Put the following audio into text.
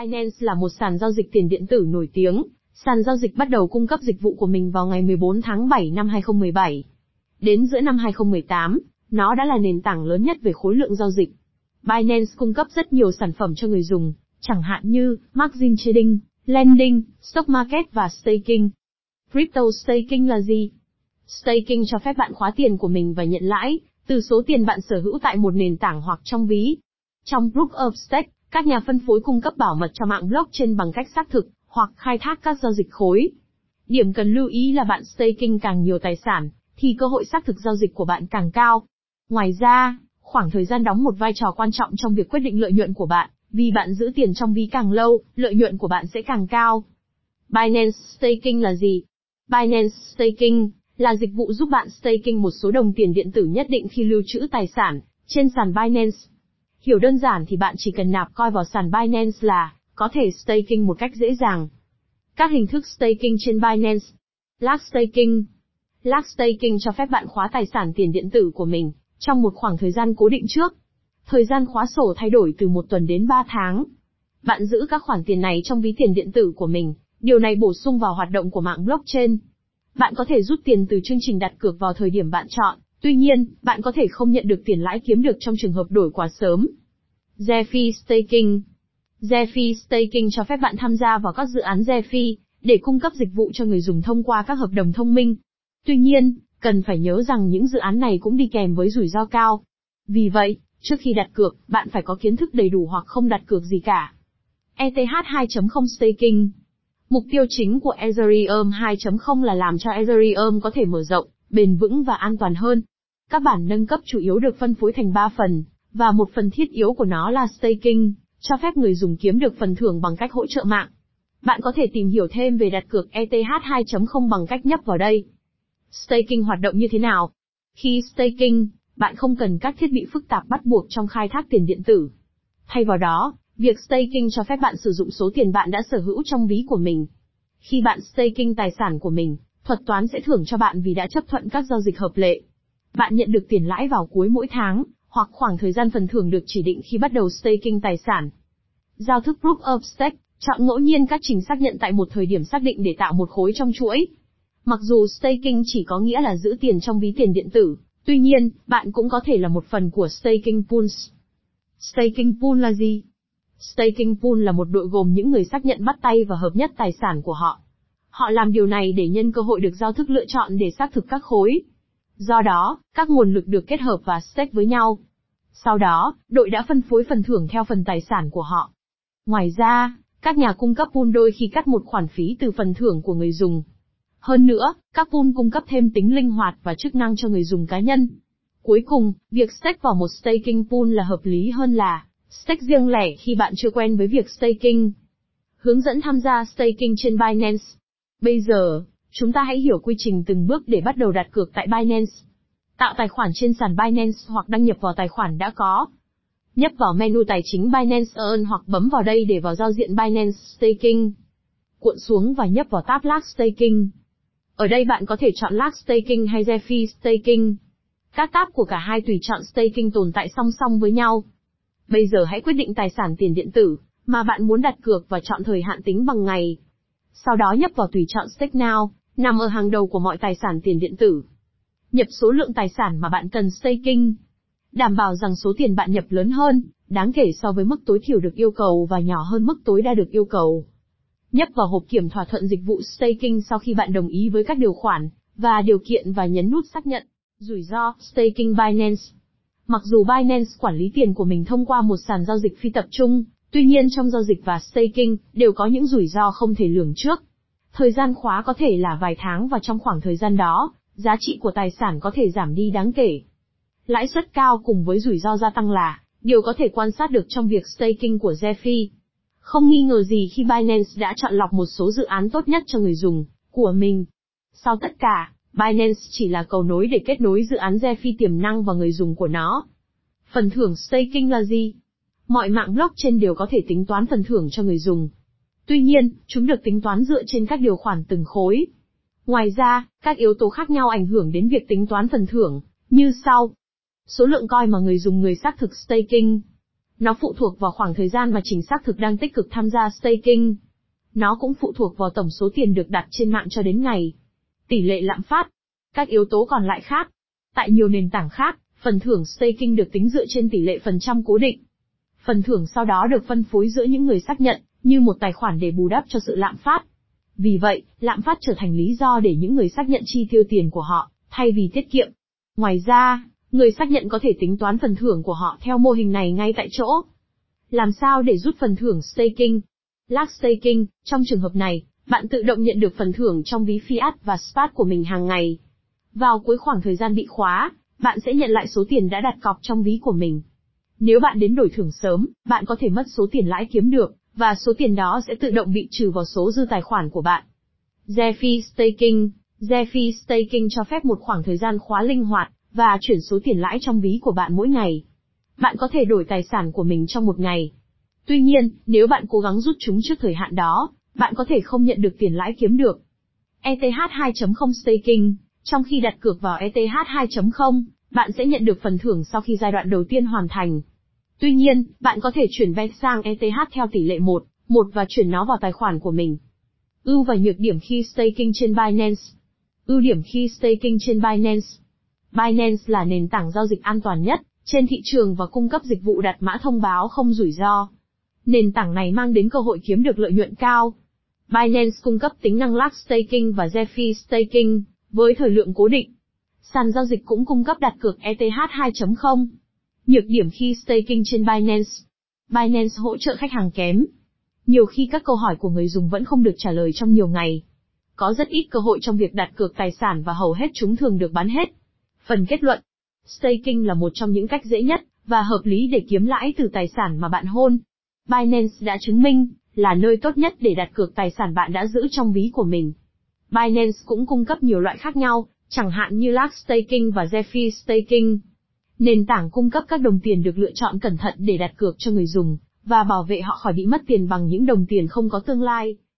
Binance là một sàn giao dịch tiền điện tử nổi tiếng. Sàn giao dịch bắt đầu cung cấp dịch vụ của mình vào ngày 14 tháng 7 năm 2017. Đến giữa năm 2018, nó đã là nền tảng lớn nhất về khối lượng giao dịch. Binance cung cấp rất nhiều sản phẩm cho người dùng, chẳng hạn như margin trading, lending, stock market và staking. Crypto staking là gì? Staking cho phép bạn khóa tiền của mình và nhận lãi từ số tiền bạn sở hữu tại một nền tảng hoặc trong ví. Trong Proof of Stake, các nhà phân phối cung cấp bảo mật cho mạng blockchain bằng cách xác thực hoặc khai thác các giao dịch khối. Điểm cần lưu ý là bạn staking càng nhiều tài sản, thì cơ hội xác thực giao dịch của bạn càng cao. Ngoài ra, khoảng thời gian đóng một vai trò quan trọng trong việc quyết định lợi nhuận của bạn, vì bạn giữ tiền trong ví càng lâu, lợi nhuận của bạn sẽ càng cao. Binance Staking là gì? Binance Staking là dịch vụ giúp bạn staking một số đồng tiền điện tử nhất định khi lưu trữ tài sản trên sàn Binance. Hiểu đơn giản thì bạn chỉ cần nạp coi vào sàn Binance là có thể staking một cách dễ dàng. Các hình thức staking trên Binance. Lag staking. Lag staking cho phép bạn khóa tài sản tiền điện tử của mình trong một khoảng thời gian cố định trước. Thời gian khóa sổ thay đổi từ một tuần đến 3 tháng. Bạn giữ các khoản tiền này trong ví tiền điện tử của mình, điều này bổ sung vào hoạt động của mạng blockchain. Bạn có thể rút tiền từ chương trình đặt cược vào thời điểm bạn chọn, tuy nhiên, bạn có thể không nhận được tiền lãi kiếm được trong trường hợp đổi quá sớm. Zefi Staking Zefi Staking cho phép bạn tham gia vào các dự án Zefi, để cung cấp dịch vụ cho người dùng thông qua các hợp đồng thông minh. Tuy nhiên, cần phải nhớ rằng những dự án này cũng đi kèm với rủi ro cao. Vì vậy, trước khi đặt cược, bạn phải có kiến thức đầy đủ hoặc không đặt cược gì cả. ETH 2.0 Staking Mục tiêu chính của Ethereum 2.0 là làm cho Ethereum có thể mở rộng, bền vững và an toàn hơn. Các bản nâng cấp chủ yếu được phân phối thành 3 phần, và một phần thiết yếu của nó là staking, cho phép người dùng kiếm được phần thưởng bằng cách hỗ trợ mạng. Bạn có thể tìm hiểu thêm về đặt cược ETH 2.0 bằng cách nhấp vào đây. Staking hoạt động như thế nào? Khi staking, bạn không cần các thiết bị phức tạp bắt buộc trong khai thác tiền điện tử. Thay vào đó, Việc staking cho phép bạn sử dụng số tiền bạn đã sở hữu trong ví của mình. Khi bạn staking tài sản của mình, thuật toán sẽ thưởng cho bạn vì đã chấp thuận các giao dịch hợp lệ. Bạn nhận được tiền lãi vào cuối mỗi tháng, hoặc khoảng thời gian phần thưởng được chỉ định khi bắt đầu staking tài sản. Giao thức Proof of Stake, chọn ngẫu nhiên các trình xác nhận tại một thời điểm xác định để tạo một khối trong chuỗi. Mặc dù staking chỉ có nghĩa là giữ tiền trong ví tiền điện tử, tuy nhiên, bạn cũng có thể là một phần của staking pools. Staking pool là gì? Staking pool là một đội gồm những người xác nhận bắt tay và hợp nhất tài sản của họ. Họ làm điều này để nhân cơ hội được giao thức lựa chọn để xác thực các khối. Do đó, các nguồn lực được kết hợp và stake với nhau. Sau đó, đội đã phân phối phần thưởng theo phần tài sản của họ. Ngoài ra, các nhà cung cấp pool đôi khi cắt một khoản phí từ phần thưởng của người dùng. Hơn nữa, các pool cung cấp thêm tính linh hoạt và chức năng cho người dùng cá nhân. Cuối cùng, việc stake vào một staking pool là hợp lý hơn là Stake riêng lẻ khi bạn chưa quen với việc staking. Hướng dẫn tham gia staking trên Binance. Bây giờ, chúng ta hãy hiểu quy trình từng bước để bắt đầu đặt cược tại Binance. Tạo tài khoản trên sàn Binance hoặc đăng nhập vào tài khoản đã có. Nhấp vào menu tài chính Binance Earn hoặc bấm vào đây để vào giao diện Binance Staking. Cuộn xuống và nhấp vào tab Lag Staking. Ở đây bạn có thể chọn Lag Staking hay Zefi Staking. Các tab của cả hai tùy chọn staking tồn tại song song với nhau. Bây giờ hãy quyết định tài sản tiền điện tử mà bạn muốn đặt cược và chọn thời hạn tính bằng ngày. Sau đó nhấp vào tùy chọn Stake Now, nằm ở hàng đầu của mọi tài sản tiền điện tử. Nhập số lượng tài sản mà bạn cần staking. Đảm bảo rằng số tiền bạn nhập lớn hơn, đáng kể so với mức tối thiểu được yêu cầu và nhỏ hơn mức tối đa được yêu cầu. Nhấp vào hộp kiểm thỏa thuận dịch vụ staking sau khi bạn đồng ý với các điều khoản và điều kiện và nhấn nút xác nhận. Rủi ro, staking Binance Mặc dù Binance quản lý tiền của mình thông qua một sàn giao dịch phi tập trung, tuy nhiên trong giao dịch và staking đều có những rủi ro không thể lường trước. Thời gian khóa có thể là vài tháng và trong khoảng thời gian đó, giá trị của tài sản có thể giảm đi đáng kể. Lãi suất cao cùng với rủi ro gia tăng là điều có thể quan sát được trong việc staking của Zefi. Không nghi ngờ gì khi Binance đã chọn lọc một số dự án tốt nhất cho người dùng của mình. Sau tất cả, Binance chỉ là cầu nối để kết nối dự án DeFi tiềm năng và người dùng của nó. Phần thưởng staking là gì? Mọi mạng blockchain đều có thể tính toán phần thưởng cho người dùng. Tuy nhiên, chúng được tính toán dựa trên các điều khoản từng khối. Ngoài ra, các yếu tố khác nhau ảnh hưởng đến việc tính toán phần thưởng, như sau. Số lượng coin mà người dùng người xác thực staking. Nó phụ thuộc vào khoảng thời gian mà trình xác thực đang tích cực tham gia staking. Nó cũng phụ thuộc vào tổng số tiền được đặt trên mạng cho đến ngày. Tỷ lệ lạm phát. Các yếu tố còn lại khác. Tại nhiều nền tảng khác, phần thưởng staking được tính dựa trên tỷ lệ phần trăm cố định. Phần thưởng sau đó được phân phối giữa những người xác nhận, như một tài khoản để bù đắp cho sự lạm phát. Vì vậy, lạm phát trở thành lý do để những người xác nhận chi tiêu tiền của họ, thay vì tiết kiệm. Ngoài ra, người xác nhận có thể tính toán phần thưởng của họ theo mô hình này ngay tại chỗ. Làm sao để rút phần thưởng staking? Lag staking, trong trường hợp này, bạn tự động nhận được phần thưởng trong ví fiat và spot của mình hàng ngày. Vào cuối khoảng thời gian bị khóa, bạn sẽ nhận lại số tiền đã đặt cọc trong ví của mình. Nếu bạn đến đổi thưởng sớm, bạn có thể mất số tiền lãi kiếm được, và số tiền đó sẽ tự động bị trừ vào số dư tài khoản của bạn. Zefi Staking Zefi Staking cho phép một khoảng thời gian khóa linh hoạt, và chuyển số tiền lãi trong ví của bạn mỗi ngày. Bạn có thể đổi tài sản của mình trong một ngày. Tuy nhiên, nếu bạn cố gắng rút chúng trước thời hạn đó, bạn có thể không nhận được tiền lãi kiếm được. ETH 2.0 Staking Trong khi đặt cược vào ETH 2.0, bạn sẽ nhận được phần thưởng sau khi giai đoạn đầu tiên hoàn thành. Tuy nhiên, bạn có thể chuyển VET sang ETH theo tỷ lệ 1, 1 và chuyển nó vào tài khoản của mình. Ưu và nhược điểm khi staking trên Binance Ưu điểm khi staking trên Binance Binance là nền tảng giao dịch an toàn nhất trên thị trường và cung cấp dịch vụ đặt mã thông báo không rủi ro. Nền tảng này mang đến cơ hội kiếm được lợi nhuận cao. Binance cung cấp tính năng Lux Staking và Zefi Staking với thời lượng cố định. Sàn giao dịch cũng cung cấp đặt cược ETH 2.0. Nhược điểm khi staking trên Binance. Binance hỗ trợ khách hàng kém. Nhiều khi các câu hỏi của người dùng vẫn không được trả lời trong nhiều ngày. Có rất ít cơ hội trong việc đặt cược tài sản và hầu hết chúng thường được bán hết. Phần kết luận. Staking là một trong những cách dễ nhất và hợp lý để kiếm lãi từ tài sản mà bạn hôn. Binance đã chứng minh là nơi tốt nhất để đặt cược tài sản bạn đã giữ trong ví của mình. Binance cũng cung cấp nhiều loại khác nhau, chẳng hạn như lark Staking và Zephyr Staking. Nền tảng cung cấp các đồng tiền được lựa chọn cẩn thận để đặt cược cho người dùng, và bảo vệ họ khỏi bị mất tiền bằng những đồng tiền không có tương lai.